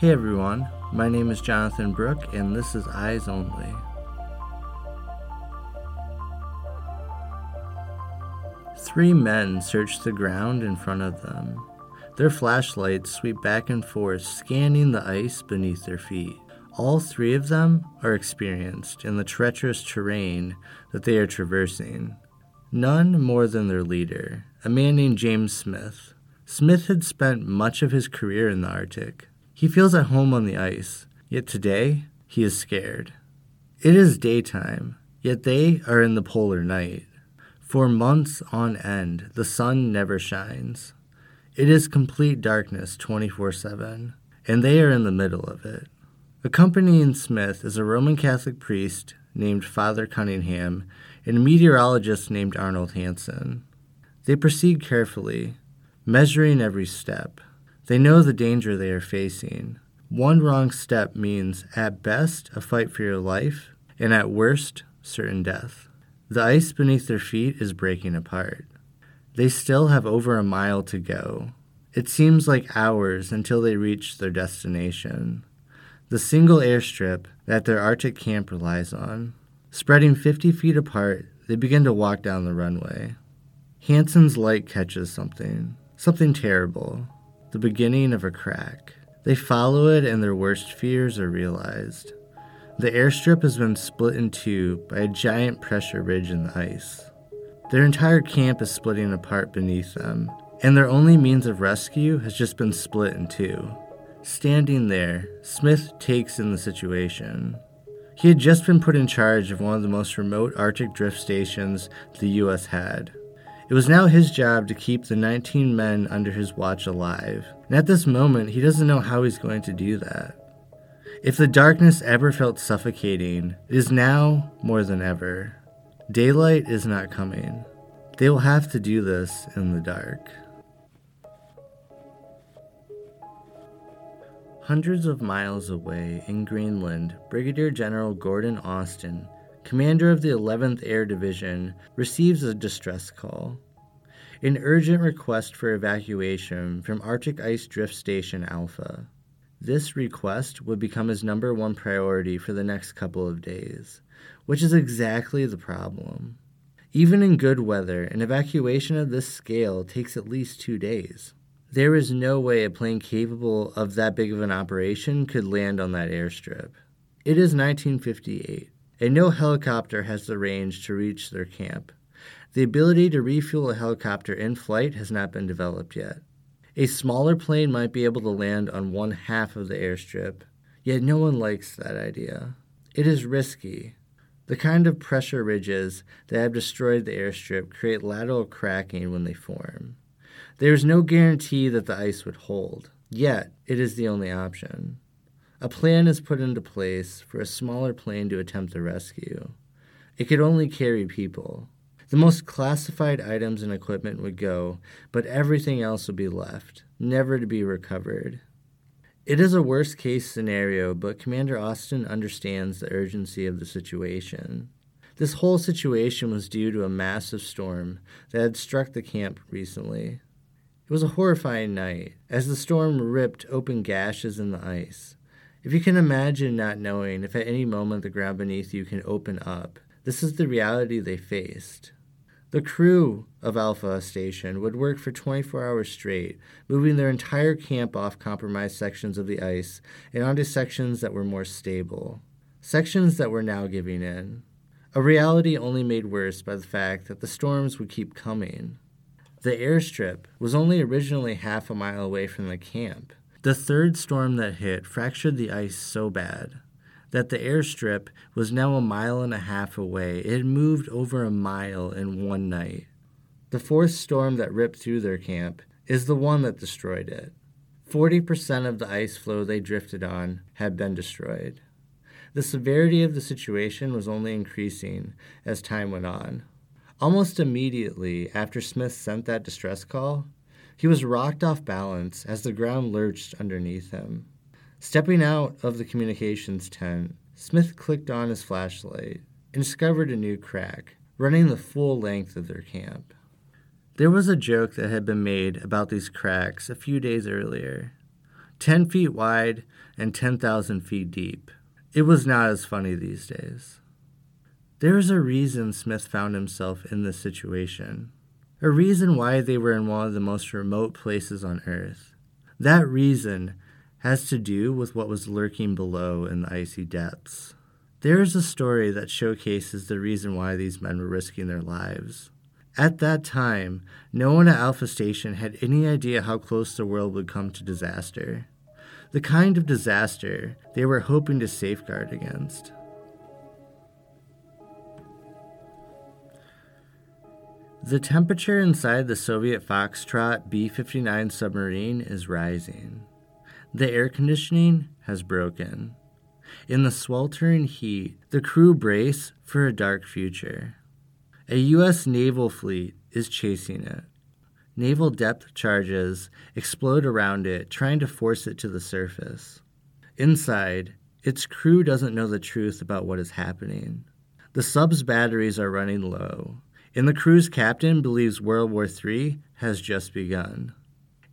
Hey everyone, my name is Jonathan Brook, and this is Eyes Only. Three men search the ground in front of them. Their flashlights sweep back and forth, scanning the ice beneath their feet. All three of them are experienced in the treacherous terrain that they are traversing. None more than their leader, a man named James Smith. Smith had spent much of his career in the Arctic. He feels at home on the ice, yet today he is scared. It is daytime, yet they are in the polar night. For months on end, the sun never shines. It is complete darkness 24 7, and they are in the middle of it. Accompanying Smith is a Roman Catholic priest named Father Cunningham and a meteorologist named Arnold Hansen. They proceed carefully, measuring every step. They know the danger they are facing. One wrong step means, at best, a fight for your life, and at worst, certain death. The ice beneath their feet is breaking apart. They still have over a mile to go. It seems like hours until they reach their destination. The single airstrip that their Arctic camp relies on. Spreading 50 feet apart, they begin to walk down the runway. Hansen's light catches something, something terrible, the beginning of a crack. They follow it, and their worst fears are realized. The airstrip has been split in two by a giant pressure ridge in the ice. Their entire camp is splitting apart beneath them, and their only means of rescue has just been split in two. Standing there, Smith takes in the situation. He had just been put in charge of one of the most remote Arctic drift stations the U.S. had. It was now his job to keep the 19 men under his watch alive, and at this moment, he doesn't know how he's going to do that. If the darkness ever felt suffocating, it is now more than ever. Daylight is not coming. They will have to do this in the dark. Hundreds of miles away in Greenland, Brigadier General Gordon Austin, commander of the 11th Air Division, receives a distress call. An urgent request for evacuation from Arctic Ice Drift Station Alpha. This request would become his number one priority for the next couple of days, which is exactly the problem. Even in good weather, an evacuation of this scale takes at least two days. There is no way a plane capable of that big of an operation could land on that airstrip. It is 1958, and no helicopter has the range to reach their camp. The ability to refuel a helicopter in flight has not been developed yet. A smaller plane might be able to land on one half of the airstrip, yet no one likes that idea. It is risky. The kind of pressure ridges that have destroyed the airstrip create lateral cracking when they form. There is no guarantee that the ice would hold, yet it is the only option. A plan is put into place for a smaller plane to attempt the rescue. It could only carry people. The most classified items and equipment would go, but everything else would be left, never to be recovered. It is a worst case scenario, but Commander Austin understands the urgency of the situation. This whole situation was due to a massive storm that had struck the camp recently. It was a horrifying night, as the storm ripped open gashes in the ice. If you can imagine not knowing if at any moment the ground beneath you can open up, this is the reality they faced. The crew of Alpha Station would work for 24 hours straight, moving their entire camp off compromised sections of the ice and onto sections that were more stable. Sections that were now giving in. A reality only made worse by the fact that the storms would keep coming. The airstrip was only originally half a mile away from the camp. The third storm that hit fractured the ice so bad that the airstrip was now a mile and a half away. It had moved over a mile in one night. The fourth storm that ripped through their camp is the one that destroyed it. 40% of the ice floe they drifted on had been destroyed. The severity of the situation was only increasing as time went on. Almost immediately after Smith sent that distress call, he was rocked off balance as the ground lurched underneath him. Stepping out of the communications tent, Smith clicked on his flashlight and discovered a new crack, running the full length of their camp. There was a joke that had been made about these cracks a few days earlier. 10 feet wide and 10,000 feet deep. It was not as funny these days. There is a reason Smith found himself in this situation, a reason why they were in one of the most remote places on Earth. That reason has to do with what was lurking below in the icy depths. There is a story that showcases the reason why these men were risking their lives. At that time, no one at Alpha Station had any idea how close the world would come to disaster. The kind of disaster they were hoping to safeguard against. The temperature inside the Soviet Foxtrot B 59 submarine is rising. The air conditioning has broken. In the sweltering heat, the crew brace for a dark future. A U.S. naval fleet is chasing it. Naval depth charges explode around it, trying to force it to the surface. Inside, its crew doesn't know the truth about what is happening. The sub's batteries are running low, and the crew's captain believes World War III has just begun.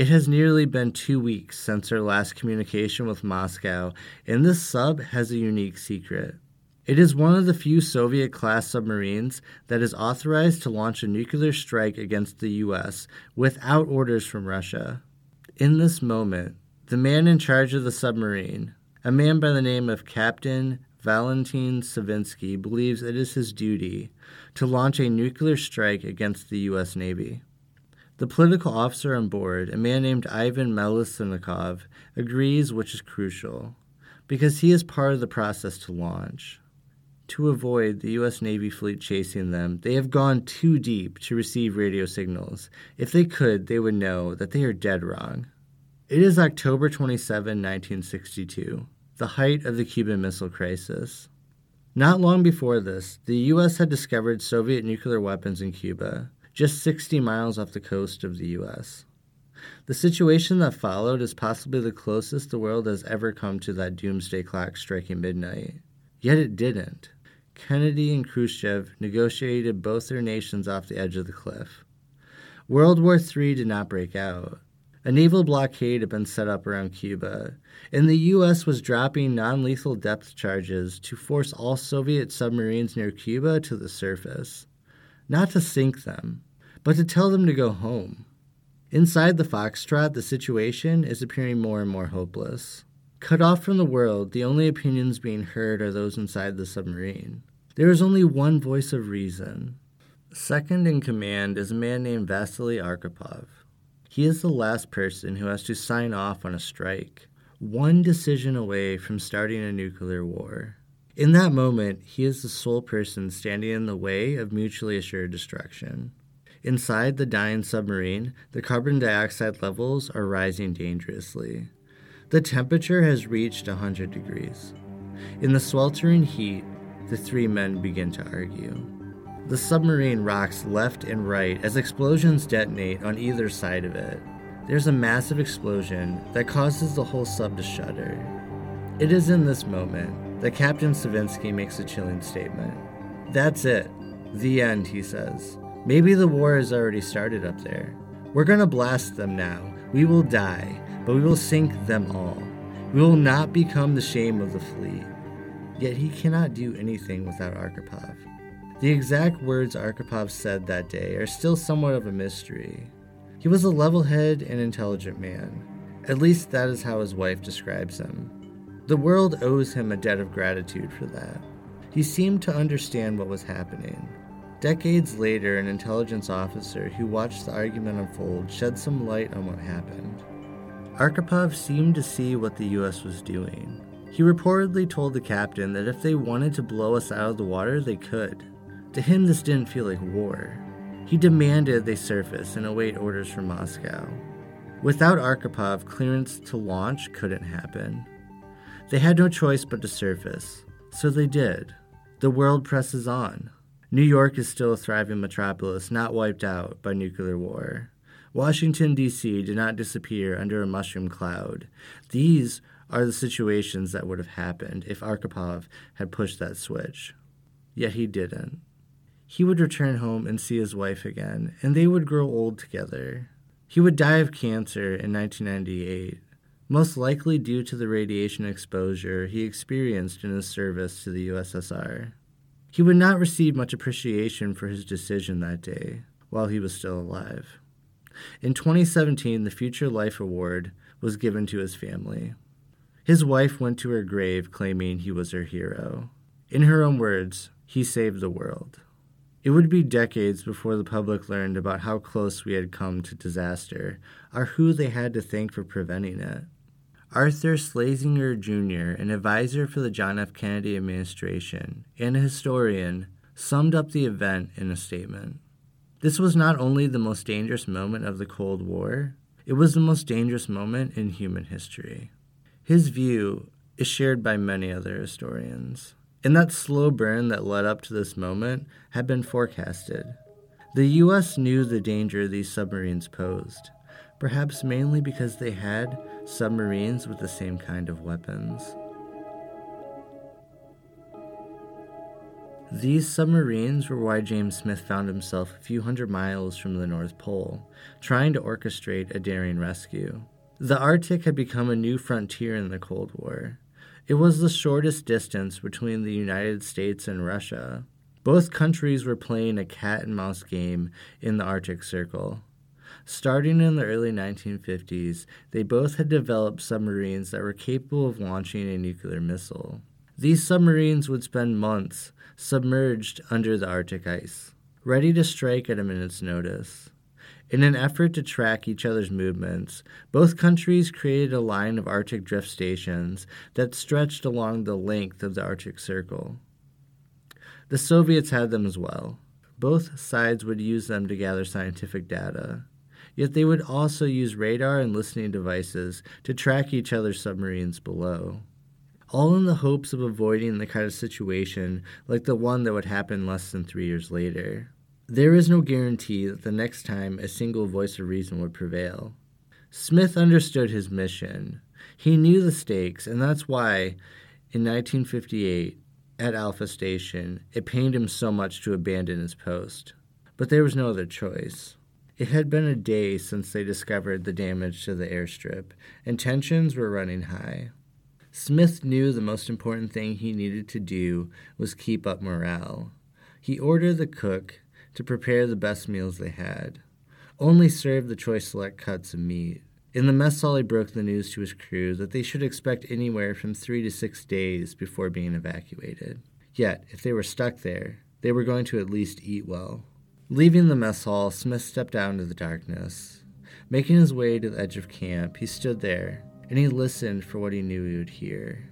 It has nearly been two weeks since our last communication with Moscow, and this sub has a unique secret. It is one of the few Soviet class submarines that is authorized to launch a nuclear strike against the U.S. without orders from Russia. In this moment, the man in charge of the submarine, a man by the name of Captain Valentin Savitsky, believes it is his duty to launch a nuclear strike against the U.S. Navy. The political officer on board, a man named Ivan Melishnikov, agrees, which is crucial, because he is part of the process to launch to avoid the U.S. Navy fleet chasing them, they have gone too deep to receive radio signals. If they could, they would know that they are dead wrong. It is October 27, 1962, the height of the Cuban Missile Crisis. Not long before this, the U.S. had discovered Soviet nuclear weapons in Cuba, just 60 miles off the coast of the U.S. The situation that followed is possibly the closest the world has ever come to that doomsday clock striking midnight. Yet it didn't. Kennedy and Khrushchev negotiated both their nations off the edge of the cliff. World War III did not break out. A naval blockade had been set up around Cuba, and the U.S. was dropping non lethal depth charges to force all Soviet submarines near Cuba to the surface. Not to sink them, but to tell them to go home. Inside the Foxtrot, the situation is appearing more and more hopeless. Cut off from the world, the only opinions being heard are those inside the submarine. There is only one voice of reason. Second in command is a man named Vasily Arkhipov. He is the last person who has to sign off on a strike, one decision away from starting a nuclear war. In that moment, he is the sole person standing in the way of mutually assured destruction. Inside the dying submarine, the carbon dioxide levels are rising dangerously. The temperature has reached 100 degrees. In the sweltering heat, the three men begin to argue. The submarine rocks left and right as explosions detonate on either side of it. There's a massive explosion that causes the whole sub to shudder. It is in this moment that Captain Savitsky makes a chilling statement. That's it. The end, he says. Maybe the war has already started up there. We're gonna blast them now. We will die, but we will sink them all. We will not become the shame of the fleet. Yet he cannot do anything without Arkhipov. The exact words Arkhipov said that day are still somewhat of a mystery. He was a level headed and intelligent man. At least that is how his wife describes him. The world owes him a debt of gratitude for that. He seemed to understand what was happening. Decades later, an intelligence officer who watched the argument unfold shed some light on what happened. Arkhipov seemed to see what the US was doing. He reportedly told the captain that if they wanted to blow us out of the water, they could. To him, this didn't feel like war. He demanded they surface and await orders from Moscow. Without Arkhipov, clearance to launch couldn't happen. They had no choice but to surface, so they did. The world presses on. New York is still a thriving metropolis, not wiped out by nuclear war. Washington, D.C. did not disappear under a mushroom cloud. These are the situations that would have happened if Arkhipov had pushed that switch. Yet he didn't. He would return home and see his wife again, and they would grow old together. He would die of cancer in 1998, most likely due to the radiation exposure he experienced in his service to the USSR. He would not receive much appreciation for his decision that day while he was still alive. In 2017, the Future Life Award was given to his family. His wife went to her grave claiming he was her hero. In her own words, he saved the world. It would be decades before the public learned about how close we had come to disaster, or who they had to thank for preventing it. Arthur Schlesinger Jr., an advisor for the John F. Kennedy administration and a historian, summed up the event in a statement. This was not only the most dangerous moment of the Cold War, it was the most dangerous moment in human history. His view is shared by many other historians. And that slow burn that led up to this moment had been forecasted. The U.S. knew the danger these submarines posed, perhaps mainly because they had submarines with the same kind of weapons. These submarines were why James Smith found himself a few hundred miles from the North Pole, trying to orchestrate a daring rescue. The Arctic had become a new frontier in the Cold War. It was the shortest distance between the United States and Russia. Both countries were playing a cat and mouse game in the Arctic Circle. Starting in the early 1950s, they both had developed submarines that were capable of launching a nuclear missile. These submarines would spend months submerged under the Arctic ice, ready to strike at a minute's notice. In an effort to track each other's movements, both countries created a line of Arctic drift stations that stretched along the length of the Arctic Circle. The Soviets had them as well. Both sides would use them to gather scientific data. Yet they would also use radar and listening devices to track each other's submarines below. All in the hopes of avoiding the kind of situation like the one that would happen less than three years later. There is no guarantee that the next time a single voice of reason would prevail. Smith understood his mission. He knew the stakes, and that's why, in 1958, at Alpha Station, it pained him so much to abandon his post. But there was no other choice. It had been a day since they discovered the damage to the airstrip, and tensions were running high. Smith knew the most important thing he needed to do was keep up morale. He ordered the cook to prepare the best meals they had. Only serve the choice select cuts of meat. In the mess hall, he broke the news to his crew that they should expect anywhere from three to six days before being evacuated. Yet, if they were stuck there, they were going to at least eat well. Leaving the mess hall, Smith stepped out into the darkness. Making his way to the edge of camp, he stood there and he listened for what he knew he would hear.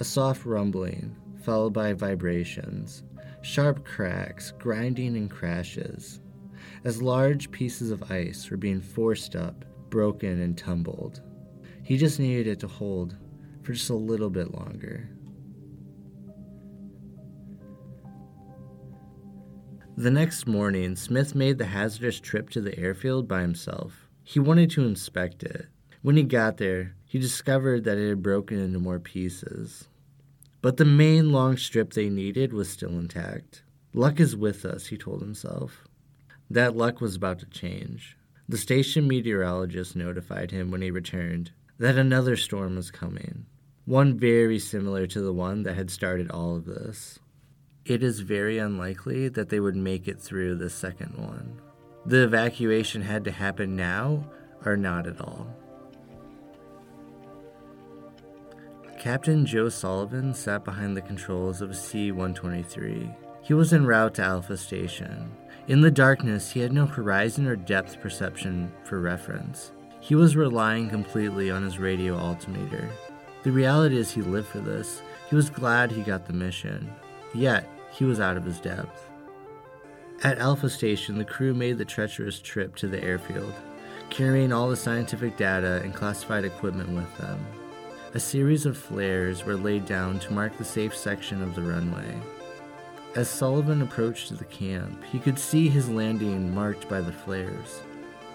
A soft rumbling, followed by vibrations, sharp cracks, grinding, and crashes, as large pieces of ice were being forced up, broken, and tumbled. He just needed it to hold for just a little bit longer. The next morning, Smith made the hazardous trip to the airfield by himself. He wanted to inspect it. When he got there, he discovered that it had broken into more pieces. But the main long strip they needed was still intact. Luck is with us, he told himself. That luck was about to change. The station meteorologist notified him when he returned that another storm was coming, one very similar to the one that had started all of this it is very unlikely that they would make it through the second one. The evacuation had to happen now or not at all. Captain Joe Sullivan sat behind the controls of a C 123. He was en route to Alpha Station. In the darkness, he had no horizon or depth perception for reference. He was relying completely on his radio altimeter. The reality is, he lived for this. He was glad he got the mission. Yet, he was out of his depth. At Alpha Station, the crew made the treacherous trip to the airfield, carrying all the scientific data and classified equipment with them. A series of flares were laid down to mark the safe section of the runway. As Sullivan approached the camp, he could see his landing marked by the flares.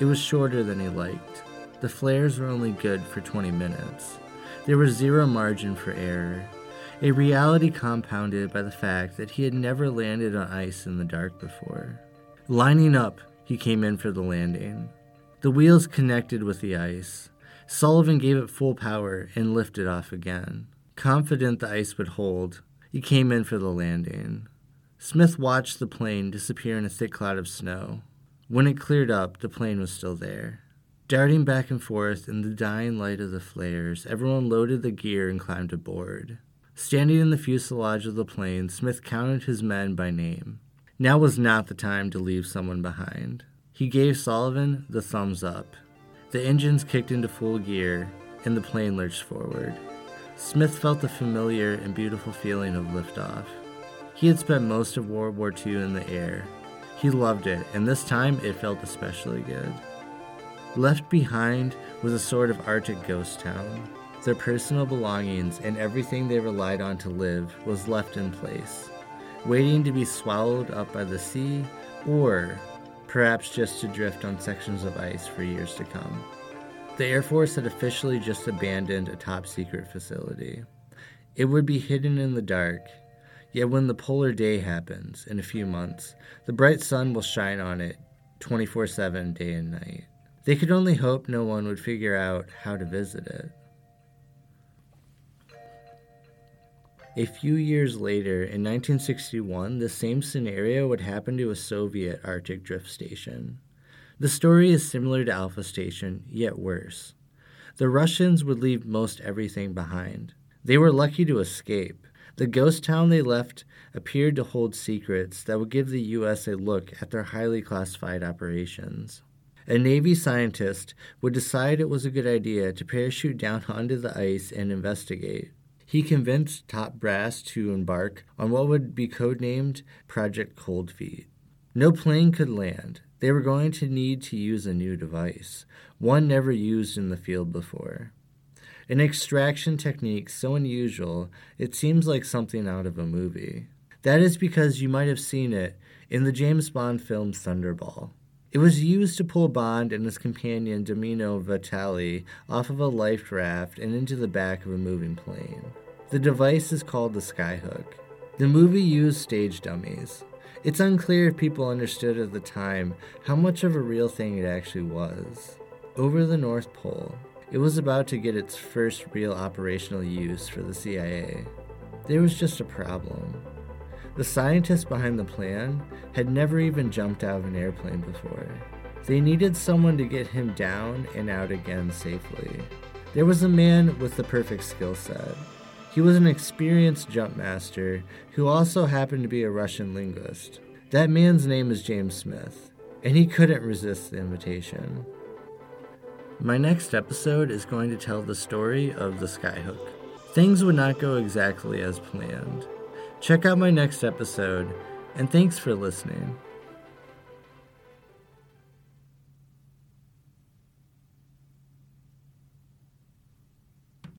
It was shorter than he liked. The flares were only good for 20 minutes. There was zero margin for error, a reality compounded by the fact that he had never landed on ice in the dark before. Lining up, he came in for the landing. The wheels connected with the ice. Sullivan gave it full power and lifted off again. Confident the ice would hold, he came in for the landing. Smith watched the plane disappear in a thick cloud of snow. When it cleared up, the plane was still there. Darting back and forth in the dying light of the flares, everyone loaded the gear and climbed aboard. Standing in the fuselage of the plane, Smith counted his men by name. Now was not the time to leave someone behind. He gave Sullivan the thumbs up. The engines kicked into full gear, and the plane lurched forward. Smith felt the familiar and beautiful feeling of liftoff. He had spent most of World War II in the air. He loved it, and this time it felt especially good. Left behind was a sort of Arctic ghost town. Their personal belongings and everything they relied on to live was left in place, waiting to be swallowed up by the sea or perhaps just to drift on sections of ice for years to come. The Air Force had officially just abandoned a top secret facility. It would be hidden in the dark, yet when the polar day happens in a few months, the bright sun will shine on it 24 7 day and night. They could only hope no one would figure out how to visit it. A few years later, in 1961, the same scenario would happen to a Soviet Arctic drift station. The story is similar to Alpha Station, yet worse. The Russians would leave most everything behind. They were lucky to escape. The ghost town they left appeared to hold secrets that would give the U.S. a look at their highly classified operations. A Navy scientist would decide it was a good idea to parachute down onto the ice and investigate. He convinced top brass to embark on what would be codenamed Project Cold Feet. No plane could land. They were going to need to use a new device, one never used in the field before. An extraction technique so unusual it seems like something out of a movie. That is because you might have seen it in the James Bond film Thunderball. It was used to pull Bond and his companion Domino Vitale off of a life raft and into the back of a moving plane. The device is called the Skyhook. The movie used stage dummies. It's unclear if people understood at the time how much of a real thing it actually was. Over the North Pole, it was about to get its first real operational use for the CIA. There was just a problem. The scientists behind the plan had never even jumped out of an airplane before. They needed someone to get him down and out again safely. There was a man with the perfect skill set. He was an experienced jump master who also happened to be a Russian linguist. That man's name is James Smith, and he couldn't resist the invitation. My next episode is going to tell the story of the Skyhook. Things would not go exactly as planned. Check out my next episode, and thanks for listening.